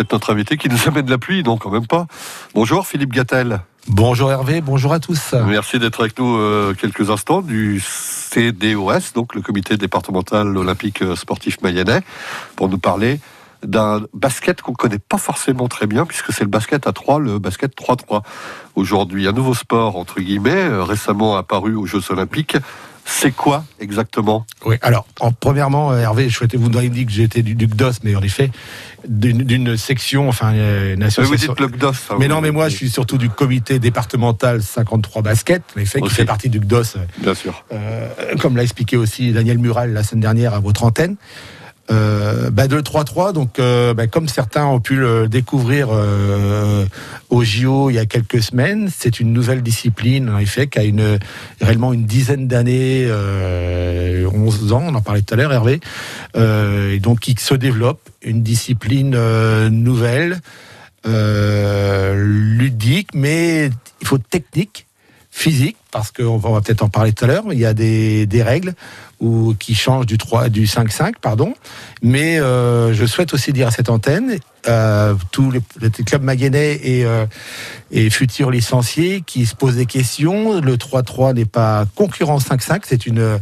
peut-être notre invité qui nous amène la pluie, non quand même pas. Bonjour Philippe Gattel. Bonjour Hervé, bonjour à tous. Merci d'être avec nous euh, quelques instants du CDOS, donc le comité départemental olympique euh, sportif mayennais, pour nous parler d'un basket qu'on connaît pas forcément très bien, puisque c'est le basket à 3, le basket 3-3. Aujourd'hui, un nouveau sport, entre guillemets, euh, récemment apparu aux Jeux Olympiques. C'est quoi exactement Oui, alors, en, premièrement, Hervé, je souhaitais vous dire que j'étais du Duc d'Os, mais en effet, d'une section, enfin, une association. Oui, vous dites hein, mais non, mais moi, je suis surtout du comité départemental 53 basket, en effet, qui fait partie du DOS. Bien sûr. Euh, comme l'a expliqué aussi Daniel Mural la semaine dernière à votre antenne. Euh, bah, 2-3-3, donc euh, bah, comme certains ont pu le découvrir euh, au JO il y a quelques semaines, c'est une nouvelle discipline en effet qui a une réellement une dizaine d'années, 11 euh, ans, on en parlait tout à l'heure Hervé, et donc qui se développe, une discipline nouvelle, ludique, mais il faut technique physique, parce qu'on va peut-être en parler tout à l'heure, il y a des, des règles ou qui changent du 3 du 5-5 pardon mais euh, je souhaite aussi dire à cette antenne euh, tous les, les, clubs maguenais et, euh, et futurs licenciés qui se posent des questions le 3-3 n'est pas concurrent 5-5 c'est une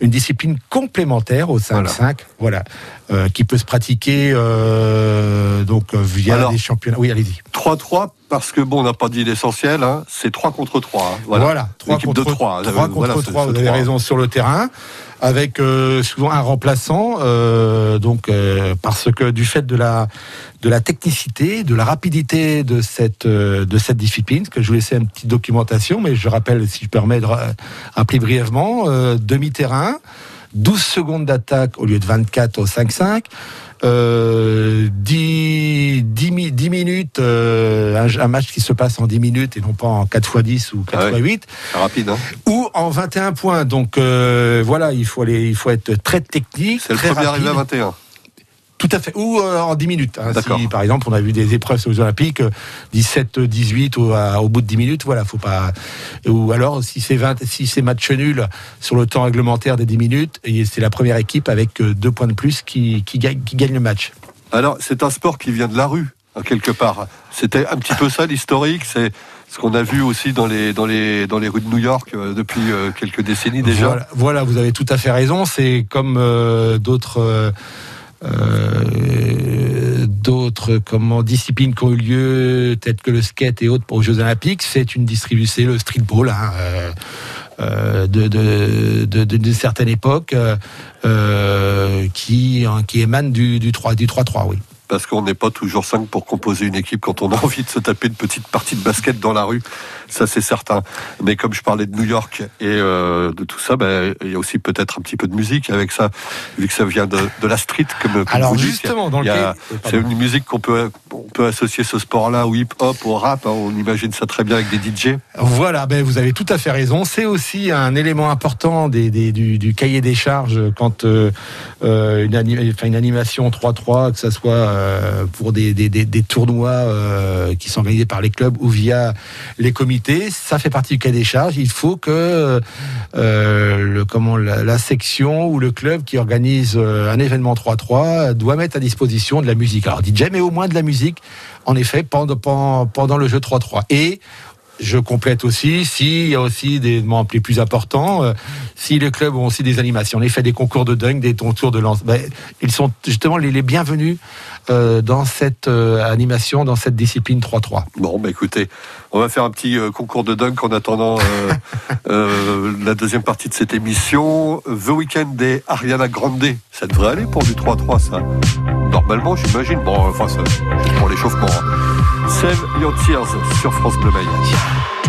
une discipline complémentaire au 5-5, voilà, qui peut se pratiquer donc via des championnats. Oui, allez-y. 3-3 parce que bon, on n'a pas dit l'essentiel, hein, c'est 3 contre 3. Hein, voilà, voilà 3 contre 3. 3 contre 3, vous avez raison sur le terrain avec euh, souvent un remplaçant, euh, donc euh, parce que du fait de la de la technicité, de la rapidité de cette de cette discipline, que je vous laissais une petite documentation, mais je rappelle, si je permets de rappeler brièvement, demi-terrain, 12 secondes d'attaque au lieu de 24 au 5-5. Euh, 10, 10, 10 minutes, euh, un, un, match qui se passe en 10 minutes et non pas en 4 x 10 ou 4 x 8. Rapide, hein Ou en 21 points. Donc euh, voilà, il faut, aller, il faut être très technique. C'est le premier arrivé à 21. Tout à fait. Ou euh, en 10 minutes. Hein. Si, par exemple, on a vu des épreuves aux Olympiques, 17, euh, 18 au, au, bout de 10 minutes, voilà, faut pas. Ou alors, si c'est 20, si c'est match nul sur le temps réglementaire des 10 minutes, c'est la première équipe avec euh, deux points de plus qui, qui, gagne, qui gagne le match. Alors, c'est un sport qui vient de la rue, hein, quelque part. C'était un petit peu ça l'historique. C'est ce qu'on a vu aussi dans les, dans les, dans les rues de New York depuis quelques décennies déjà. Voilà, voilà, vous avez tout à fait raison. C'est comme euh, d'autres. Euh, d'autres comment disciplines qui ont eu lieu, peut-être que le skate et autres aux Jeux Olympiques, c'est une distribution, le streetball. Hein, euh, euh, de, de, d'une certaine époque euh, qui, hein, qui émane du, du 3 du 3-3, oui parce qu'on n'est pas toujours 5 pour composer une équipe quand on a envie de se taper une petite partie de basket dans la rue, ça c'est certain. Mais comme je parlais de New York et euh, de tout ça, ben, il y a aussi peut-être un petit peu de musique avec ça, vu que ça vient de, de la street, comme, Alors justement, dans le c'est une musique qu'on peut, on peut associer ce sport-là au hip-hop, au rap, hein, on imagine ça très bien avec des DJ. Voilà, ben, vous avez tout à fait raison. C'est aussi un élément important des, des, du, du, cahier des charges quand euh, euh une, anim une, animation 3-3, que ça soit euh, pour des, des, des tournois euh, qui sont organisés par les clubs ou via les comités. Ça fait partie du cas des charges. Il faut que euh, le, comment, la, la, section ou le club qui organise un événement 3-3 doit mettre à disposition de la musique. Alors DJ, mais au moins de la musique, en effet, pendant, pendant, pendant le jeu 3-3. Et je complète aussi, s'il y a aussi des éléments plus importants, euh, si les clubs ont aussi des animations, on fait des concours de dunk, des tours de lance, ben, ils sont justement les, les bienvenus euh, dans cette euh, animation, dans cette discipline 3-3. Bon, bah écoutez, on va faire un petit concours de dunk en attendant la deuxième partie de cette émission. The Weekend des Ariana Grande, ça devrait aller pour du 3-3, ça Normalement, j'imagine. Bon, enfin, c'est pour l'échauffement. Hein. Save Your Tears sur France Bleu Mayenne.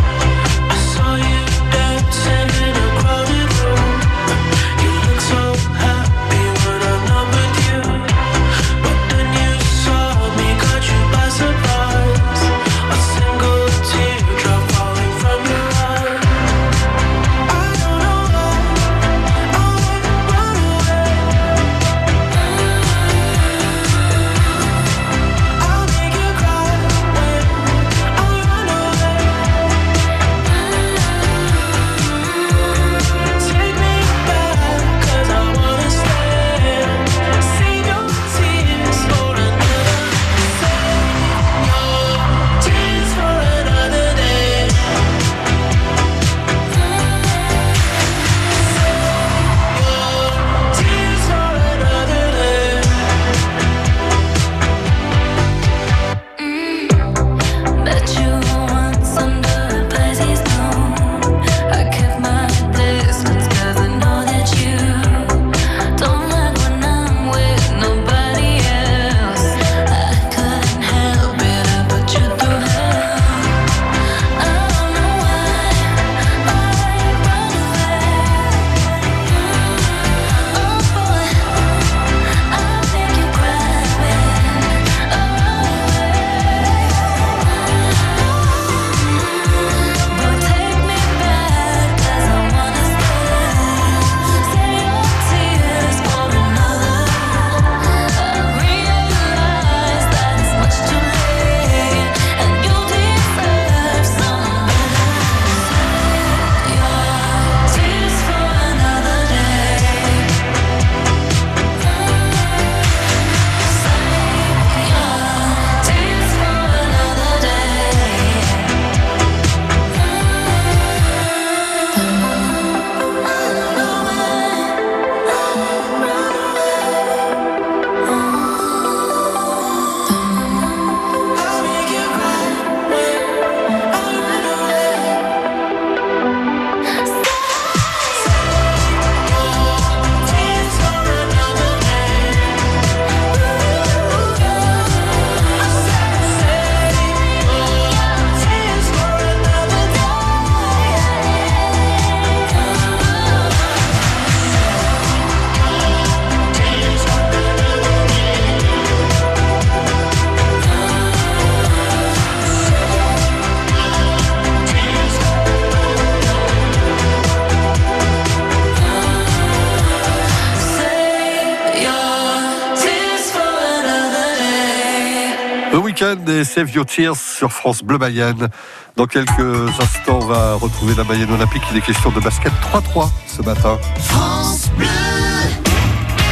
Des Save Your Tears sur France Bleu Mayenne. Dans quelques instants, on va retrouver la Mayenne Olympique. Il est question de basket 3-3 ce matin. France Bleu.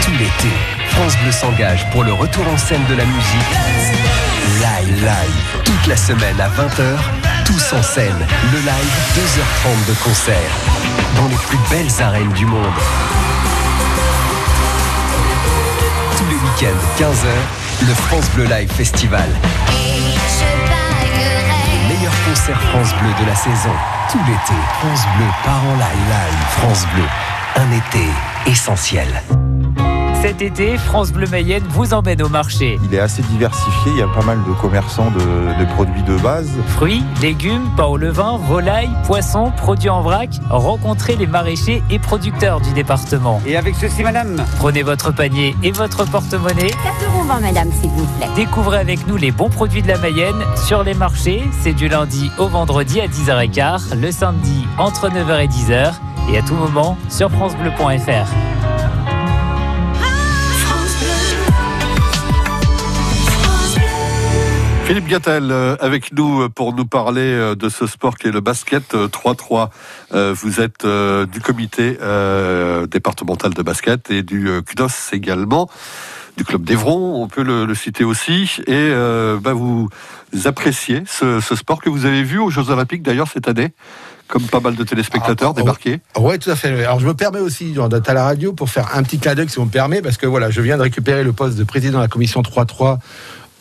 Tout l'été, France Bleu s'engage pour le retour en scène de la musique. Live, live. Toute la semaine à 20h, tous en scène. Le live, 2h30 de concert. Dans les plus belles arènes du monde. Tous les week-ends, 15h, le France Bleu Live Festival. Les meilleurs concerts France Bleu de la saison. Tout l'été, France Bleu part en live, live. France Bleu, un été essentiel. Cet été, France Bleu Mayenne vous emmène au marché. Il est assez diversifié, il y a pas mal de commerçants de, de produits de base. Fruits, légumes, pain au levain, volailles, poissons, produits en vrac. Rencontrez les maraîchers et producteurs du département. Et avec ceci, madame Prenez votre panier et votre porte-monnaie. 4 euros, madame, s'il vous plaît. Découvrez avec nous les bons produits de la Mayenne sur les marchés. C'est du lundi au vendredi à 10h15, le samedi entre 9h et 10h et à tout moment sur francebleu.fr. Philippe Gattel euh, avec nous pour nous parler euh, de ce sport qui est le basket 3-3. Euh, vous êtes du comité départemental de basket et du CNOS également, du club d'Evron, on peut le, le, citer aussi. Et bah, vous appréciez ce, ce, sport que vous avez vu aux Jeux Olympiques d'ailleurs cette année comme pas mal de téléspectateurs ah, débarqués. Oui, tout à fait. Alors je me permets aussi d'être à la radio pour faire un petit clin d'œil si on me permet, parce que voilà, je viens de récupérer le poste de président de la commission 3-3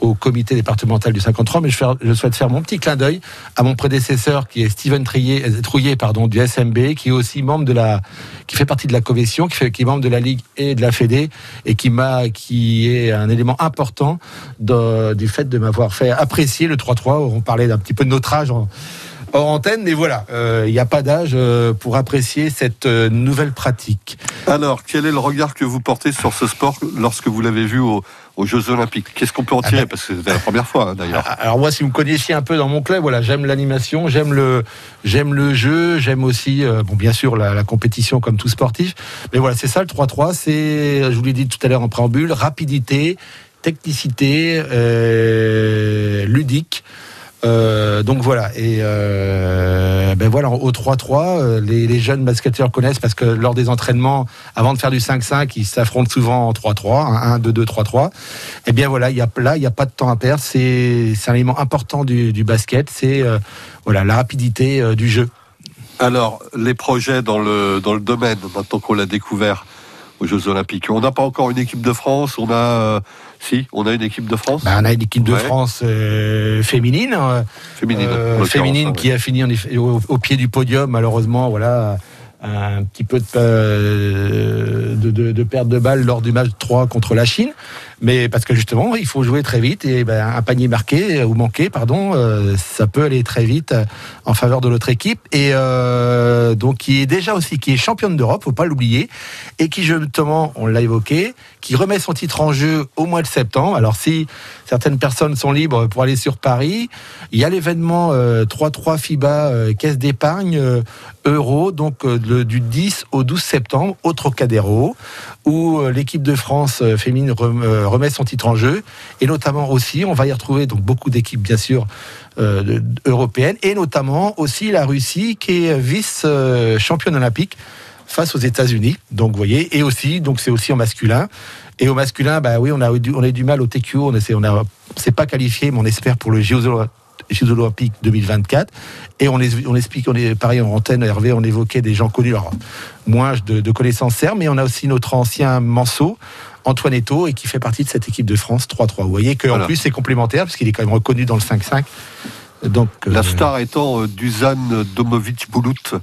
au comité départemental du 53, mais je, souhaite faire mon petit clin d'œil à mon prédécesseur qui est Steven Trouillet, Trouillet pardon, du SMB, qui est aussi membre de la, qui fait partie de la coalition, qui, fait, qui est membre de la Ligue et de la Fédé, et qui m'a, qui est un élément important du fait de m'avoir fait apprécier le 3-3. On parlait d'un petit peu de notre âge. En, hors antenne, mais voilà, il euh, n'y a pas d'âge euh, pour apprécier cette euh, nouvelle pratique. Alors, quel est le regard que vous portez sur ce sport lorsque vous l'avez vu aux, Jeux Olympiques? Qu'est-ce qu'on peut en tirer ah ben, Parce que c'était la première fois, hein, d'ailleurs. Ah, alors moi, si vous me connaissiez un peu dans mon club, voilà, j'aime l'animation, j'aime le, j'aime le jeu, j'aime aussi, bon, bien sûr, la, la, compétition comme tout sportif. Mais voilà, c'est ça le 3-3. C'est, je vous l'ai dit tout à l'heure en préambule, rapidité, technicité, ludique. Euh, donc voilà, et euh, ben voilà, au 3-3, euh, les, les, jeunes basketteurs connaissent parce que lors des entraînements, avant de faire du 5-5, ils s'affrontent souvent en 3-3, 1-2-2, 3-3. Et bien voilà, y a, là, il n'y a pas de temps à perdre, c'est un élément important du, du basket, c'est euh, voilà, la rapidité euh, du jeu. Alors, les projets dans le, dans le domaine, maintenant qu'on l'a découvert, aux Jeux Olympiques. On n'a pas encore une équipe de France. On a, euh, si, on a une équipe de France. Bah, on a une équipe de France euh, féminine, euh, féminine, féminine qui a fini au, au, pied du podium. Malheureusement, voilà, un petit peu de, de, de, de, perte de balle lors du match 3 contre la Chine. Mais parce que justement, il faut jouer très vite et ben, un panier marqué ou manqué, pardon, euh, ça peut aller très vite en faveur de l'autre équipe. Et euh, donc, qui est déjà aussi, qui est championne d'Europe, faut pas l'oublier, et qui justement, on l'a évoqué, qui remet son titre en jeu au mois de septembre. Alors, si certaines personnes sont libres pour aller sur Paris, il y a l'événement 3-3 euh, FIBA euh, Caisse d'épargne euh, Euro, donc du 10 au 12 septembre au Trocadéro, où l'équipe de France féminine remet son titre en jeu. Et notamment aussi, on va y retrouver donc beaucoup d'équipes, bien sûr, européennes, et notamment aussi la Russie, qui est vice-championne olympique face aux États-Unis. Donc, vous voyez, et aussi, donc c'est aussi en masculin. Et au masculin, bah oui, on a eu du, on a du mal au TQO. On essaie, on a, c'est pas qualifié, mais on espère pour le Jeux Olympiques 2024. Et on, on explique, on est pareil en antenne, Hervé, on évoquait des gens connus, alors moins de, de connaissances serres, mais on a aussi notre ancien Manceau, Antoine Eto, et qui fait partie de cette équipe de France 3-3. Vous voyez qu'en plus c'est complémentaire, parce qu'il est quand même reconnu dans le 5-5. Donc, la euh, star étant euh, Dusan Domovic Boulout,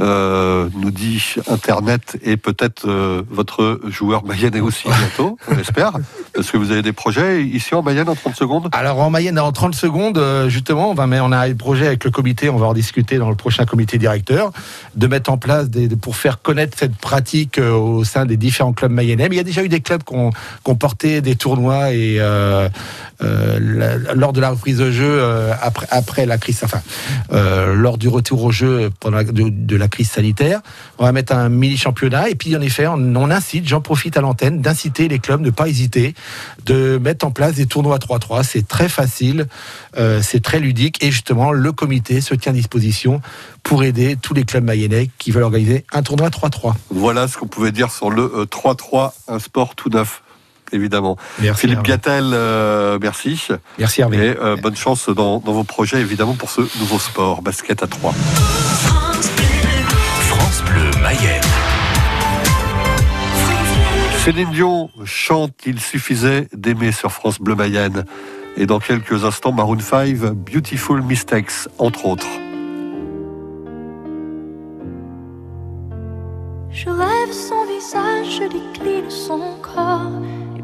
euh, nous dit Internet et peut-être euh, votre joueur mayennais aussi bientôt, on espère. Parce que vous avez des projets ici en Mayenne en 30 secondes? Alors en Mayenne en 30 secondes, euh, justement, on, va, on a un projet avec le comité, on va en discuter dans le prochain comité directeur, de mettre en place des, pour faire connaître cette pratique au sein des différents clubs mayennais. Mais il y a déjà eu des clubs qui ont, qui ont porté des tournois et euh, euh, lors de la reprise de jeu après après la crise, enfin, euh, lors du retour au jeu pendant la, de, la crise sanitaire. On va mettre un mini championnat et puis en effet, on, incite, j'en profite à l'antenne, d'inciter les clubs, ne pas hésiter, de mettre en place des tournois 3-3. C'est très facile, euh, c'est très ludique et justement, le comité se tient à disposition pour aider tous les clubs mayennais qui veulent organiser un tournoi 3-3. Voilà ce qu'on pouvait dire sur le euh, 3-3, un sport tout neuf, évidemment. Merci. Philippe Hervé. Gattel, euh, merci. Merci Hervé. Et euh, bonne chance dans, dans vos projets, évidemment, pour ce nouveau sport, basket à 3. France Bleu Mayenne. Céline Dion chante Il suffisait d'aimer sur France Bleu Mayenne. Et dans quelques instants, Maroon 5, Beautiful Mistakes, entre autres. Je rêve son visage, je décline son corps.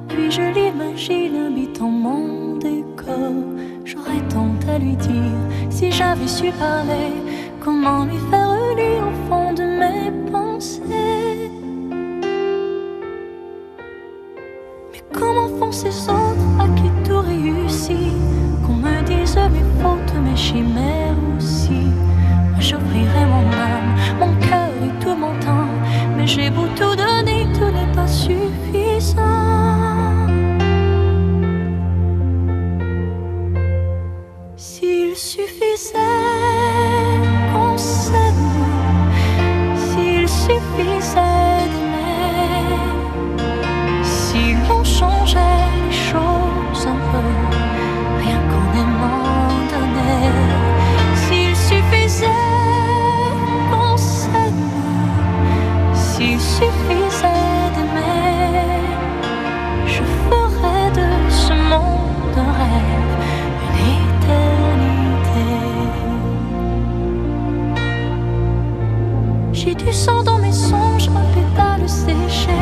Puis je l'imagine habitant mon décor? J'aurais tant à lui dire si j'avais su parler. Comment lui faire lire au fond de mes pensées? Mais comment font ces autres à qui tout réussit? Qu'on me dise mes fautes, mes chimères aussi. Moi j'offrirai mon âme, mon cœur et tout mon temps. Mais j'ai beau tout donner, tout n'est pas suffisant. Du sang dans mes songes, un pétale séché.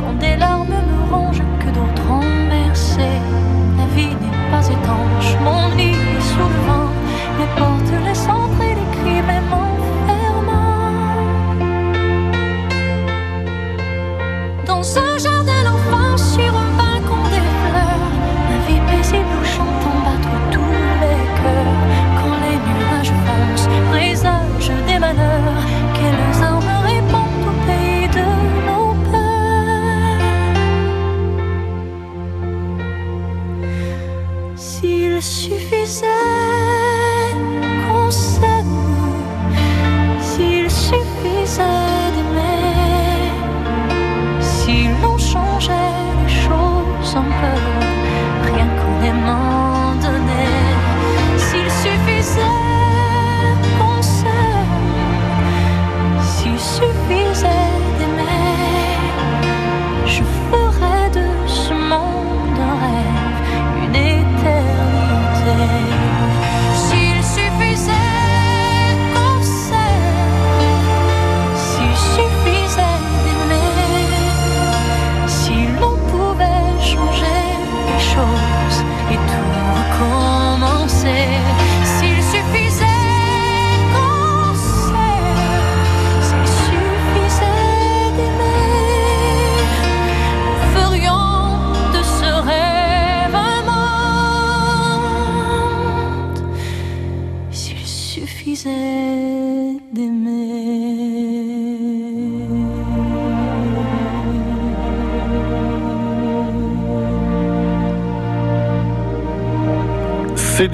Quand des larmes me rongent, que d'autres ont.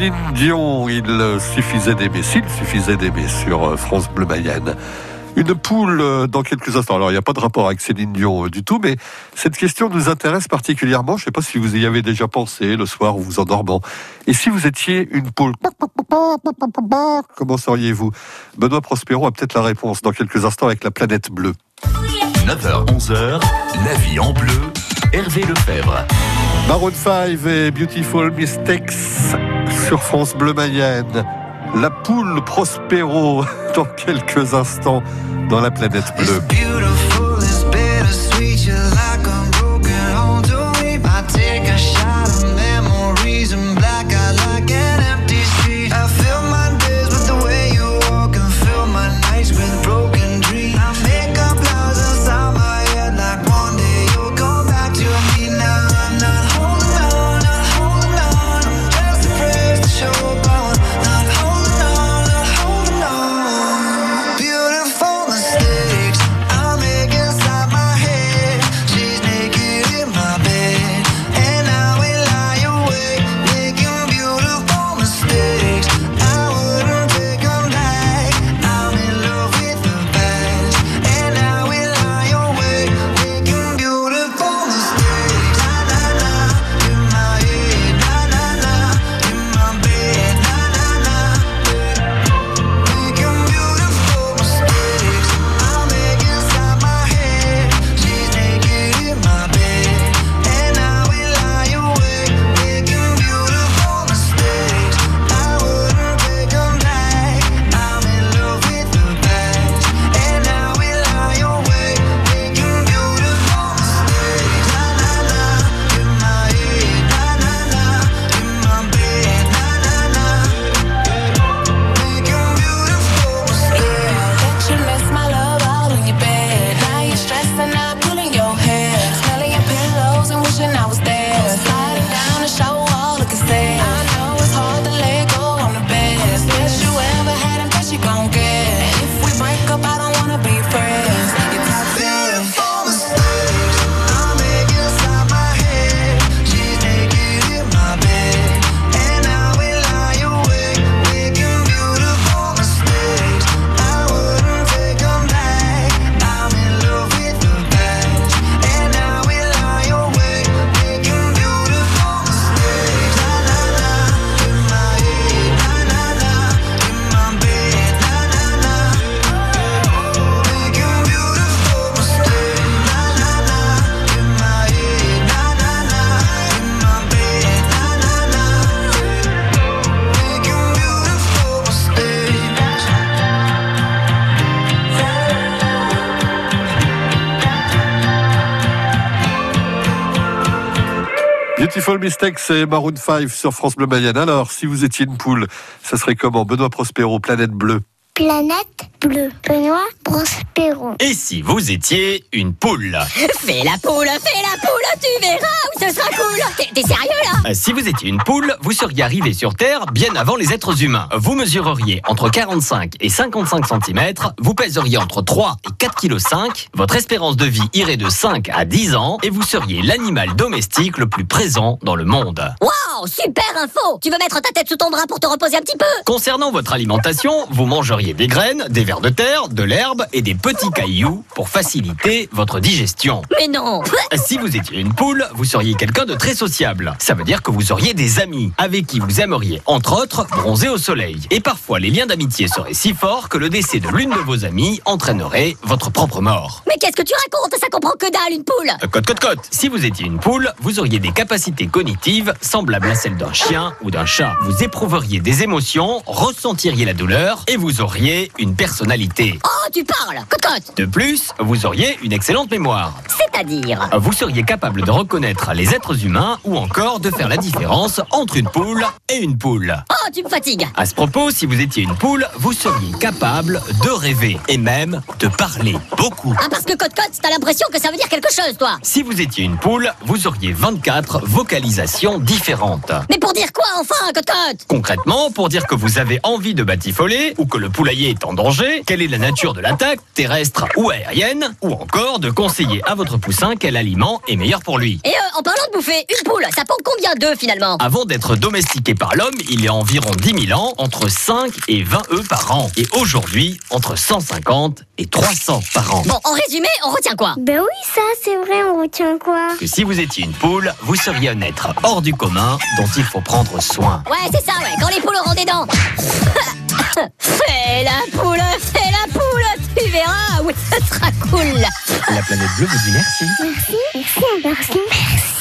Céline Dion, il suffisait d'aimer, s'il suffisait d'aimer sur euh, France Bleu Mayenne. Une poule euh, dans quelques instants. Alors, il n'y a pas de rapport avec Céline Dion euh, du tout, mais cette question nous intéresse particulièrement. Je ne sais pas si vous y avez déjà pensé le soir ou vous endormant. Et si vous étiez une poule, comment seriez-vous Benoît Prospero a peut-être la réponse dans quelques instants avec la planète bleue. 9h, 11h, la vie en bleu. Hervé Lefebvre. Maroon 5 et Beautiful Mistakes sur France Bleu Mayenne. La poule Prospero dans quelques instants dans la planète bleue. wake up, I don't wanna be Beautiful Mistake, c'est Maroon 5 sur France Bleu Mayenne. Alors, si vous étiez une poule, ça serait comment? Benoît Prospero, Planète Bleue. Planète bleue. Benoît Prospero. Et si vous étiez une poule Fais la poule, fais la poule, tu verras où ce sera cool. T'es- sérieux là Euh, Si vous étiez une poule, vous seriez arrivé sur Terre bien avant les êtres humains. Vous mesureriez entre 45 et 55 cm, vous pèseriez entre 3 et 4 kg 5, votre espérance de vie irait de 5 à 10 ans et vous seriez l'animal domestique le plus présent dans le monde. Waouh, super info Tu veux mettre ta tête sous ton drap pour te reposer un petit peu Concernant votre alimentation, vous mangeriez des graines, des vers de terre, de l'herbe et des petits cailloux pour faciliter votre digestion. Mais non Si vous étiez une poule, vous seriez quelqu'un de très sociable. Ça veut dire que vous auriez des amis avec qui vous aimeriez, entre autres, bronzer au soleil. Et parfois, les liens d'amitié seraient si forts que le décès de l'une de vos amies entraînerait votre propre mort. Mais qu'est-ce que tu racontes? Ça comprend que dalle une poule Euh, Cote, cote, cote. Si vous étiez une poule, vous auriez des capacités cognitives semblables à celles d'un chien ou d'un chat. Vous éprouveriez des émotions, ressentiriez la douleur et vous auriez une personnalité. Oh, tu parles Cocotte De plus, vous auriez une excellente mémoire. C'est-à-dire Vous seriez capable de reconnaître les êtres humains ou encore de faire la différence entre une poule et une poule. Oh, tu me fatigues À ce propos, si vous étiez une poule, vous seriez capable de rêver et même de parler beaucoup. Ah, parce que Cote-Cote, t'as l'impression que ça veut dire quelque chose, toi Si vous étiez une poule, vous auriez 24 vocalisations différentes. Mais pour dire quoi, enfin, Cote-Cote Concrètement, pour dire que vous avez envie de batifoler ou que le poulailler est en danger, quelle est la nature de l'attaque, terrestre ou aérienne, ou encore de conseiller à votre poussin quel aliment est meilleur pour lui. Et euh, en parlant de bouffer, une poule, ça pond combien d'œufs finalement? Avant d'être domestiqué par l'homme, il y a environ 10 000 ans, entre 5 et 20 œufs par an. Et aujourd'hui, entre 150 et 300 par an. Bon, en résumé, on retient quoi? Ben oui, ça, c'est vrai, on retient quoi? Que si vous étiez une poule, vous seriez un être hors du commun dont il faut prendre soin. Ouais, c'est ça, ouais, quand les poules auront des dents Fais la poule, fais la poule, tu verras, oui, ce sera cool La planète bleue vous dit merci. Merci, merci, merci, merci.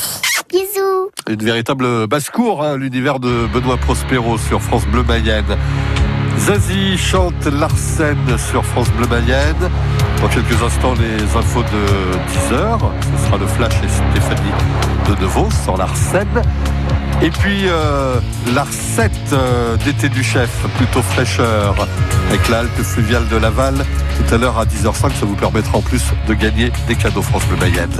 Bisous. Une véritable basse-cour, hein, l'univers de Benoît Prospero sur France Bleu Mayenne. Zazie chante Larsen sur France Bleu Mayenne. Dans quelques instants, les infos de 10h. Ce sera le flash et Stéphanie de Nevaux sans Larsen. Et puis euh, la recette euh, d'été du chef, plutôt fraîcheur, avec l'Alpe fluviale de Laval. Tout à l'heure à 10h05, ça vous permettra en plus de gagner des cadeaux France Bleu Mayenne.